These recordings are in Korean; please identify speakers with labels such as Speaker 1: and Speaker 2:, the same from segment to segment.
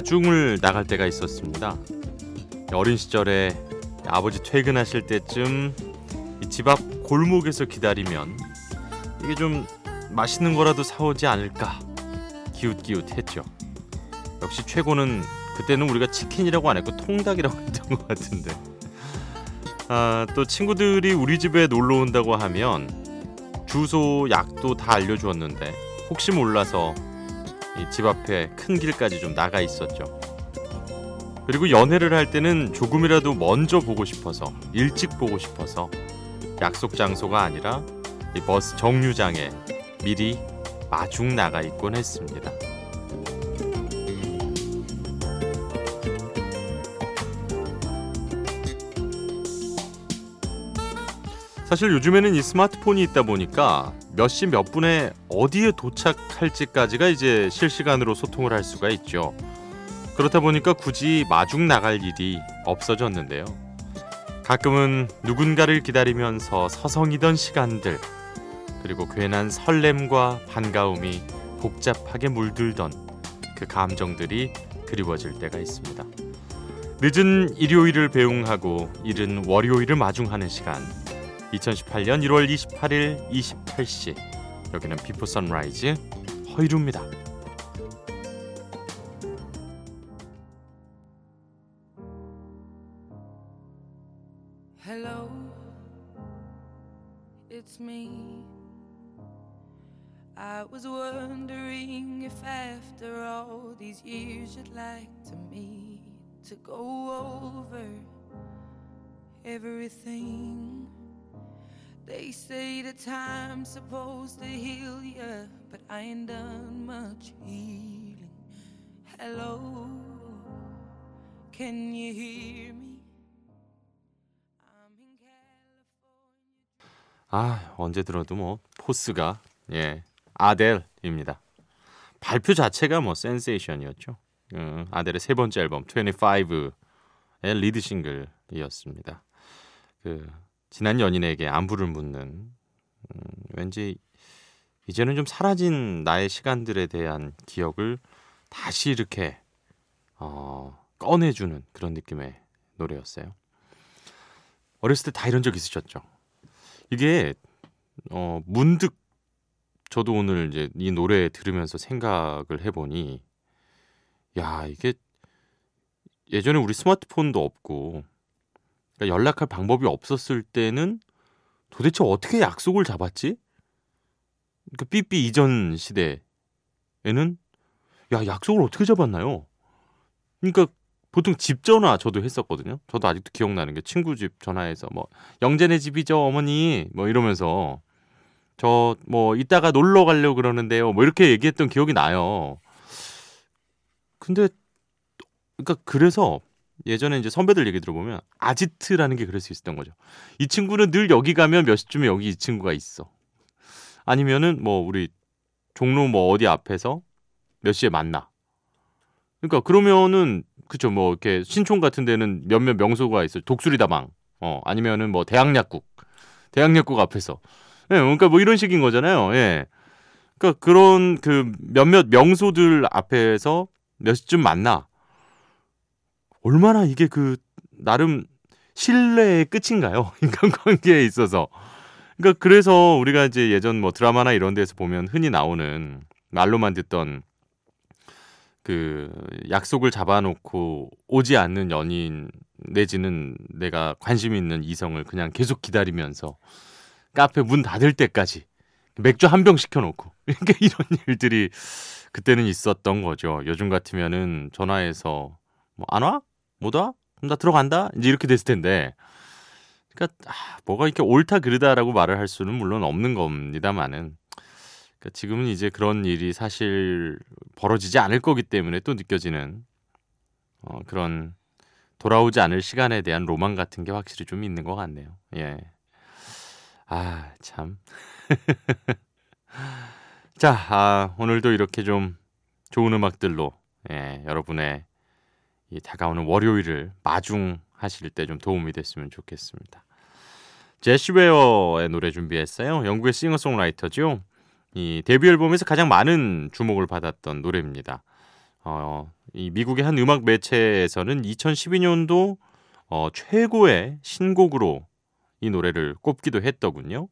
Speaker 1: 마중을 나갈 때가 있었습니다. 어린 시절에 아버지 퇴근하실 때쯤 집 앞 골목에서 기다리면 이게 좀 맛있는 거라도 사오지 않을까 기웃기웃했죠. 역시 최고는 그때는 우리가 치킨이라고 안 했고 통닭이라고 했던 것 같은데. 아, 또 친구들이 우리 집에 놀러 온다고 하면 주소, 약도 다 알려주었는데 혹시 몰라서 집 앞에 큰 길까지 좀 나가 있었죠. 그리고 연애를 할 때는 조금이라도 먼저 보고 싶어서 일찍 보고 싶어서 약속 장소가 아니라 버스 정류장에 미리 마중 나가 있곤 했습니다. 사실 요즘에는 이 스마트폰이 있다 보니까 몇 시 몇 분에 어디에 도착할지까지가 이제 실시간으로 소통을 할 수가 있죠. 그렇다 보니까 굳이 마중 나갈 일이 없어졌는데요. 가끔은 누군가를 기다리면서 서성이던 시간들, 그리고 괜한 설렘과 반가움이 복잡하게 물들던 그 감정들이 그리워질 때가 있습니다. 늦은 일요일을 배웅하고 이른 월요일을 마중하는 시간. 2018년 1월 28일 28시 여기는 비포 선라이즈 허일후입니다. Hello, it's me. I was wondering if after all these years you'd like to meet to go over everything. They say the time's supposed to heal you, but I ain't done much healing. Hello, can you hear me? 아 언제 들어도 뭐 포스가 예 아델입니다. 발표 자체가 뭐 센세이션이었죠. 음, 아델의 세 번째 앨범 25의 리드 싱글이었습니다. 그 지난 연인에게 안부를 묻는 음, 왠지 이제는 좀 사라진 나의 시간들에 대한 기억을 다시 이렇게 어, 꺼내주는 그런 느낌의 노래였어요. 어렸을 때 다 이런 적 있으셨죠? 이게 어, 문득 저도 오늘 이제 이 노래 들으면서 생각을 해보니 야 이게 예전에 우리 스마트폰도 없고 그러니까 연락할 방법이 없었을 때는 도대체 어떻게 약속을 잡았지? 그 삐삐 이전 시대에는 야 약속을 어떻게 잡았나요? 그러니까 보통 집 전화 저도 했었거든요. 저도 아직도 기억나는 게 친구 집 전화해서 뭐 영재네 집이죠 어머니 뭐 이러면서 저 뭐 이따가 놀러 가려고 그러는데요. 뭐 이렇게 얘기했던 기억이 나요. 근데 그러니까 그래서 예전에 이제 선배들 얘기 들어보면 아지트라는 게 그럴 수 있었던 거죠. 이 친구는 늘 여기 가면 몇 시쯤에 여기 이 친구가 있어. 아니면은 뭐 우리 종로 뭐 어디 앞에서 몇 시에 만나. 그러니까 그러면은 그쵸 뭐 이렇게 신촌 같은 데는 몇몇 명소가 있어. 독수리다방. 어 아니면은 뭐 대학약국. 대학약국 앞에서. 예, 그러니까 뭐 이런 식인 거잖아요. 예. 그러니까 그런 그 몇몇 명소들 앞에서 몇 시쯤 만나. 얼마나 이게 그 나름 신뢰의 끝인가요? 인간관계에 있어서. 그러니까 그래서 우리가 이제 예전 뭐 드라마나 이런 데서 보면 흔히 나오는 말로만 듣던 그 약속을 잡아놓고 오지 않는 연인 내지는 내가 관심 있는 이성을 그냥 계속 기다리면서 카페 문 닫을 때까지 맥주 한 병 시켜놓고 이렇게 이런 일들이 그때는 있었던 거죠. 요즘 같으면은 전화해서 뭐 안 와? 못 와? 그럼 나 들어간다? 이제 이렇게 됐을 텐데. 그러니까 아, 뭐가 이렇게 옳다 그르다라고 말을 할 수는 물론 없는 겁니다만은 그러니까 지금은 이제 그런 일이 사실 벌어지지 않을 거기 때문에 또 느껴지는 어, 그런 돌아오지 않을 시간에 대한 로망 같은 게 확실히 좀 있는 것 같네요. 예. 아, 참. 자, 아, 오늘도 이렇게 좀 좋은 음악들로 예, 여러분의 이 다가오는 월요일을 마중하실 때 좀 도움이 됐으면 좋겠습니다. 제시 웨어의 노래 준비했어요. 영국의 싱어송라이터죠. 이 데뷔 앨범에서 가장 많은 주목을 받았던 노래입니다. 어, 이 미국의 한 음악 매체에서는 2012년도 어, 최고의 신곡으로 이 노래를 꼽기도 했더군요.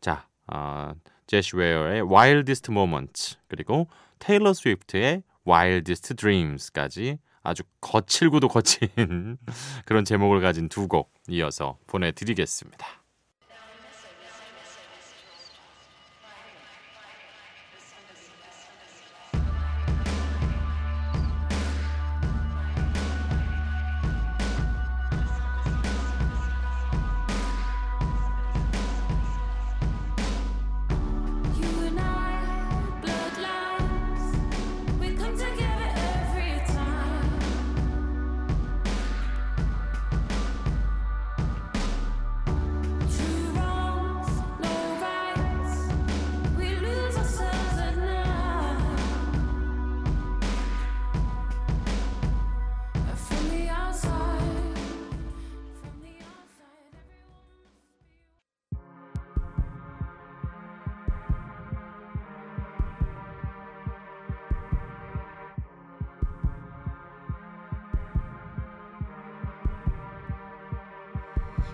Speaker 1: 자, 어, 제시 웨어의 Wildest Moments 그리고 테일러 스위프트의 Wildest Dreams까지 아주 거칠고도 거친 그런 제목을 가진 두 곡 이어서 보내드리겠습니다.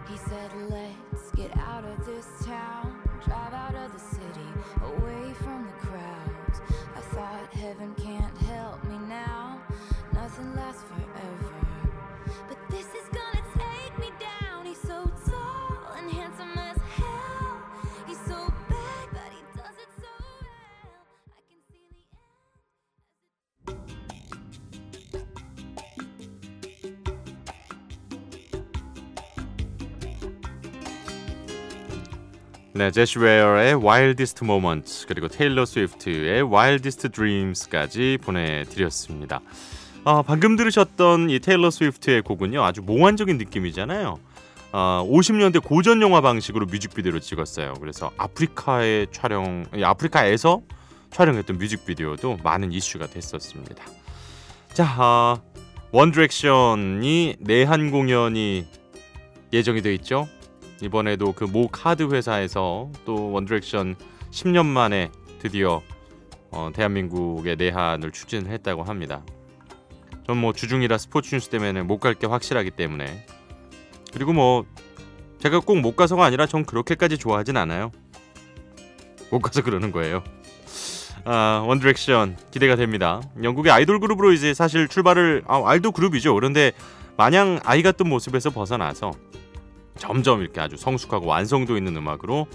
Speaker 2: He said, Let's get out of this town, drive out of the city, away from the crowds. I thought heaven can't help me now, nothing lasts forever.
Speaker 1: 네, 제시 웨어의 Wildest Moments 그리고 테일러 스위프트의 Wildest Dreams까지 보내드렸습니다. 아, 방금 들으셨던 이 테일러 스위프트의 곡은요 아주 몽환적인 느낌이잖아요. 아, 50년대 고전 영화 방식으로 뮤직비디오를 찍었어요. 그래서 아프리카의 촬영, 이 아프리카에서 촬영했던 뮤직비디오도 많은 이슈가 됐었습니다. 자, 아, 원디렉션이 내한 공연이 예정이 돼 있죠. 이번에도 그 모 카드 회사에서 또 원디렉션 10년 만에 드디어 어, 대한민국의 내한을 추진했다고 합니다. 전 뭐 주중이라 스포츠 뉴스 때문에 못 갈 게 확실하기 때문에 그리고 뭐 제가 꼭 못 가서가 아니라 전 그렇게까지 좋아하진 않아요. 못 가서 그러는 거예요. 아, 원디렉션 기대가 됩니다. 영국의 아이돌 그룹으로 이제 사실 출발을 아, 아이돌 그룹이죠. 그런데 마냥 아이 같은 모습에서 벗어나서 점점 이렇게 아주 성숙하고 완성도 있는 음악으로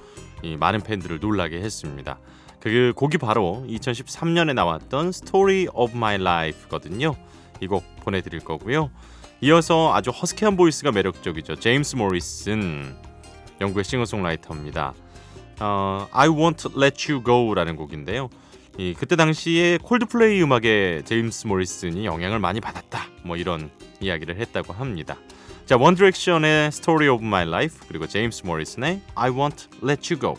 Speaker 1: 이 많은 팬들을 놀라게 했습니다. 그 곡이 바로 2013년에 나왔던 Story of My Life거든요. 이 곡 보내드릴 거고요. 이어서 아주 허스키한 voice가 매력적이죠. 제임스 모리슨 영국의 싱어송라이터입니다. 어, I Won't Let You Go라는 곡인데요. 이 그때 당시에 콜드플레이 음악에 제임스 모리슨이 영향을 많이 받았다. 뭐 이런 이야기를 했다고 합니다. 자, 원디렉션의 Story of My Life 그리고 제임스 모리슨의 I Won't Let You Go.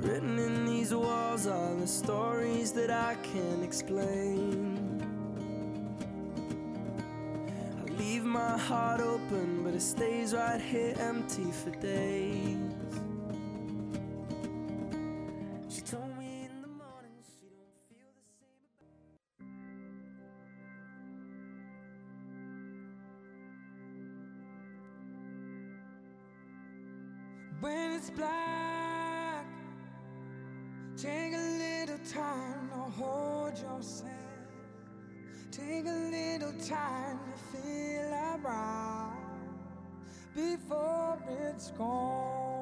Speaker 3: Written in these walls are the stories that I can't explain. Heart open, but it stays right here empty for days. She told me in the morning she don't feel the same. When it's black, take a little time to hold yourself. Take a little time to feel around before it's gone.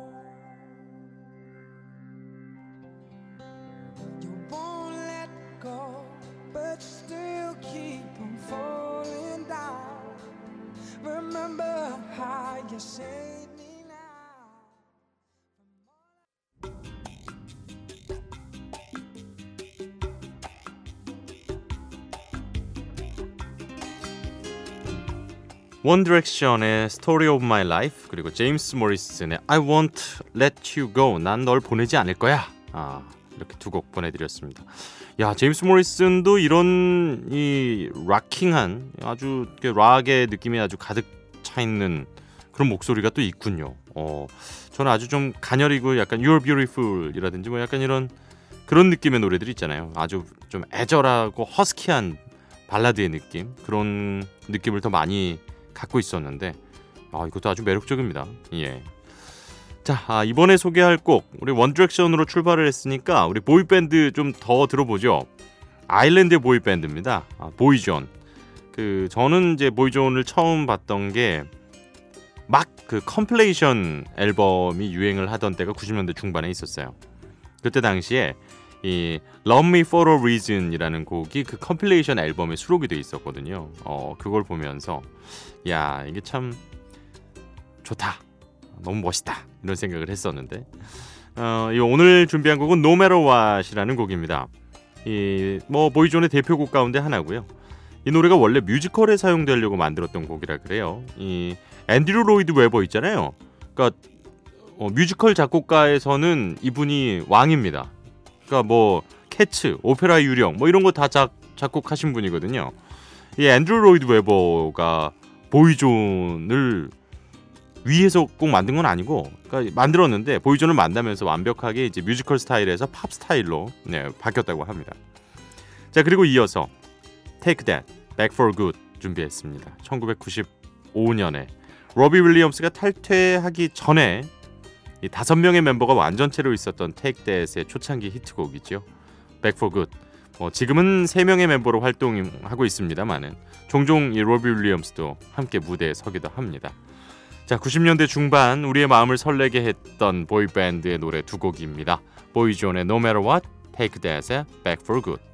Speaker 1: 원 디렉션의 Story of My Life 그리고 제임스 모리슨의 I Won't Let You Go 난 널 보내지 않을 거야 아, 이렇게 두 곡 보내드렸습니다. 야 제임스 모리슨도 이런 이 rocking한 아주 락의 느낌이 아주 가득 차 있는 그런 목소리가 또 있군요. 어, 저는 아주 좀 가녀리고 약간 You're Beautiful이라든지 뭐 약간 이런 그런 느낌의 노래들 있잖아요. 아주 좀 애절하고 허스키한 발라드의 느낌 그런 느낌을 더 많이 갖고 있었는데 아 이것도 아주 매력적입니다. 예. 자 아, 이번에 소개할 곡 우리 원디렉션으로 출발을 했으니까 우리 boy band 좀 더 들어보죠. 아일랜드 boy band입니다. 아, 보이존. 그 저는 이제 보이존을 처음 봤던 게 막 그 compilation 앨범이 유행을 하던 때가 90년대 중반에 있었어요. 그때 당시에 이 Love Me For A Reason이라는 곡이 그 compilation 앨범에 수록이 돼 있었거든요. 어 그걸 보면서 야 이게 참 좋다, 너무 멋있다 이런 생각을 했었는데 어, 이 오늘 준비한 곡은 No Matter What이라는 곡입니다. 이뭐 보이존의 대표곡 가운데 하나고요. 이 노래가 원래 뮤지컬에 사용되려고 만들었던 곡이라 그래요. 이 앤드류 로이드 웨버 있잖아요. 그러니까 어, 뮤지컬 작곡가에서는 이분이 왕입니다. 그러니까 뭐 캐츠, 오페라 유령 뭐 이런 거 다 작곡하신 분이거든요. 이 앤드류 로이드 웨버가 보이존을 위해서 꼭 만든 건 아니고 그러니까 만들었는데 보이존을 만나면서 완벽하게 이제 뮤지컬 스타일에서 팝 스타일로 네, 바뀌었다고 합니다. 자 그리고 이어서 Take That, Back for Good 준비했습니다. 1995년에 로비 윌리엄스가 탈퇴하기 전에 이 다섯 명의 멤버가 완전체로 있었던 Take That의 초창기 히트곡이죠. Back for Good. 뭐 지금은 세 명의 멤버로 활동하고 있습니다만은 종종 이 로비 윌리엄스도 함께 무대에 서기도 합니다. 자, 90년대 중반 우리의 마음을 설레게 했던 boy band의 노래 두 곡입니다. 보이존의 No Matter What, Take That의 Back for Good.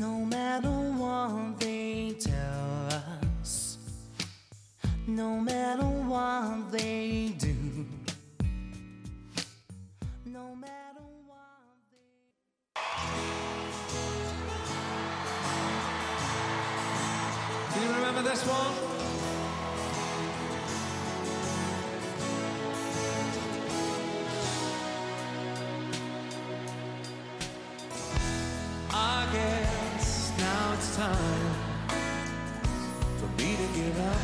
Speaker 3: No matter what they tell us, no matter what they do, time for me to give up.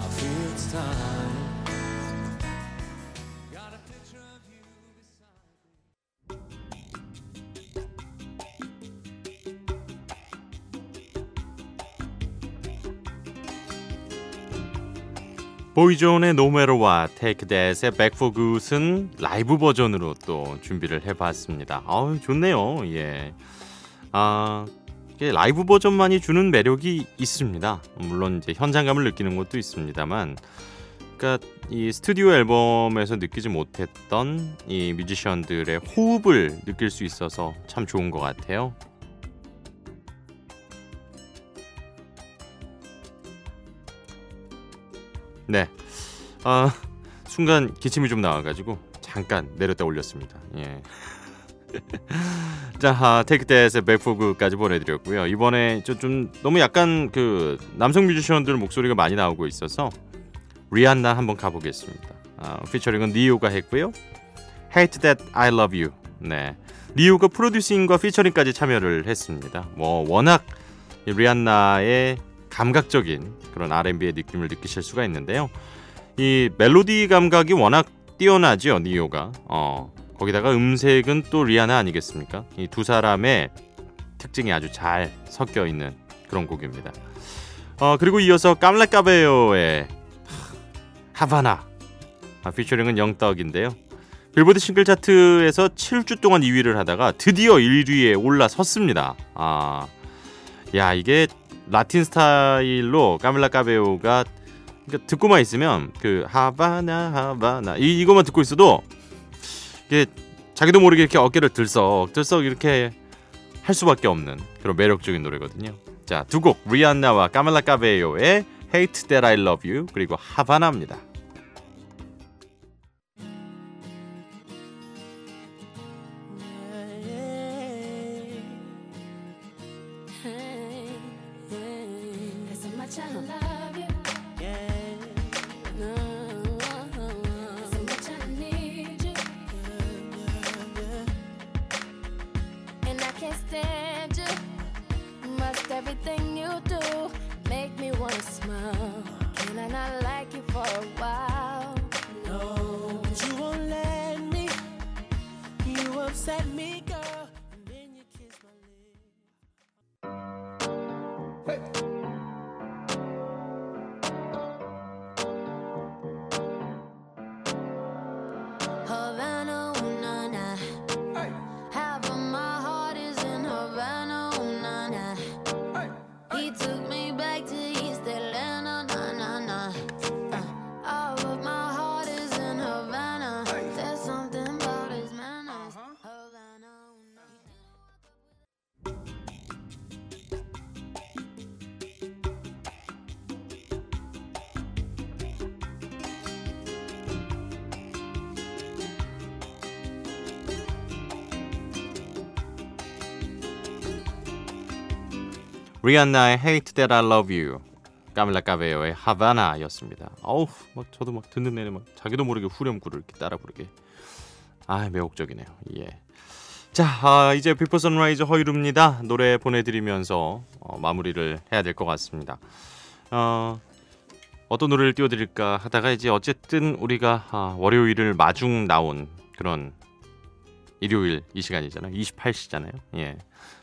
Speaker 3: I feel it's time. Got a picture of you beside.
Speaker 1: 보이존의 No Matter What, Take That의 Back for Good은 라이브 버전으로 또 준비를 해봤습니다. 아우 좋네요. 예. 아 라이브 버전만이 주는 매력이 있습니다. 물론 이제 현장감을 느끼는 것도 있습니다만, 그러니까 이 스튜디오 앨범에서 느끼지 못했던 이 뮤지션들의 호흡을 느낄 수 있어서 참 좋은 것 같아요. 네. 아, 순간 기침이 좀 나와가지고 잠깐 내렸다 올렸습니다. 예. 자, 아, 테이크댓의 백포그까지 보내드렸고요. 이번에 좀, 좀 너무 약간 그 남성 뮤지션들 목소리가 많이 나오고 있어서 리안나 한번 가보겠습니다. 아, 피처링은 니오가 했고요. Hate That I Love You. 네, 니오가 프로듀싱과 피처링까지 참여를 했습니다. 뭐 워낙 이 리안나의 감각적인 그런 R&B의 느낌을 느끼실 수가 있는데요. 이 멜로디 감각이 워낙 뛰어나죠, 니오가. 어, 거기다가 음색은 또 리아나 아니겠습니까? 이 두 사람의 특징이 아주 잘 섞여 있는 그런 곡입니다. 어, 그리고 이어서 깜라까베요의 하바나 아, 피처링은 영떡인데요. 빌보드 싱글 차트에서 7주 동안 2위를 하다가 드디어 1위에 올라섰습니다. 아, 야 이게 라틴 스타일로 까밀라 까베오가 그러니까 듣고만 있으면 그 하바나 하바나 이 이거만 듣고 있어도 이게 자기도 모르게 이렇게 어깨를 들썩 들썩 이렇게 할 수밖에 없는 그런 매력적인 노래거든요. 자, 두 곡 리안나와 까멜라 까베요의 Hate That I Love You 그리고 하바나입니다.
Speaker 2: Cause
Speaker 1: 리안나의 Hate That I Love You 까밀라 까베요의 Havana였습니다. 어우 막 저도 막 듣는 내내 막 자기도 모르게 후렴구를 이렇게 따라 부르게 아 매혹적이네요. 예. 자 아, 이제 Before Sunrise 허일후입니다. 노래 보내드리면서 어, 마무리를 해야 될 것 같습니다. 어, 어떤 노래를 띄워드릴까 하다가 이제 어쨌든 우리가 아, 월요일을 마중 나온 그런 일요일 이 시간이잖아요. 28시잖아요. 예.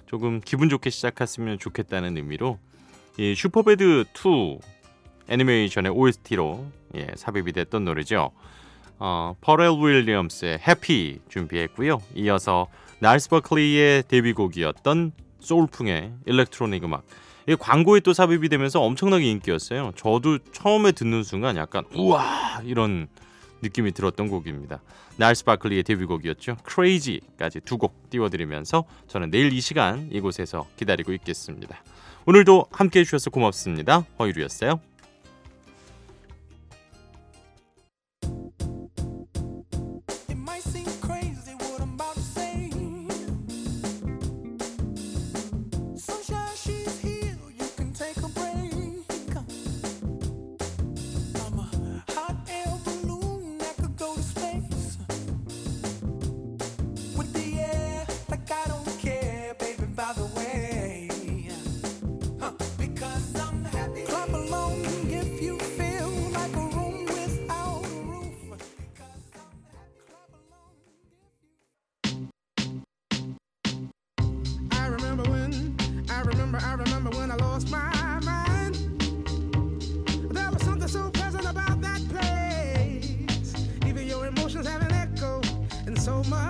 Speaker 1: 조금 기분 좋게 시작했으면 좋겠다는 의미로 이 슈퍼배드 2 애니메이션의 OST로 예, 삽입이 됐던 노래죠. 어, 퍼렐 윌리엄스의 Happy 준비했고요. 이어서 날스 바클리의 데뷔곡이었던 소울풍의 electronic 음악. 이 광고에 또 삽입이 되면서 엄청나게 인기였어요. 저도 처음에 듣는 순간 약간 우와 이런 느낌이 들었던 곡입니다. 날스 바클리의 데뷔곡이었죠. Crazy까지 두 곡 띄워드리면서 저는 내일 이 시간 이곳에서 기다리고 있겠습니다. 오늘도 함께해 주셔서 고맙습니다. 허유리였어요.
Speaker 4: Remember, I remember when I lost my mind. There was something so pleasant about that place. Even your emotions have an echo, and so much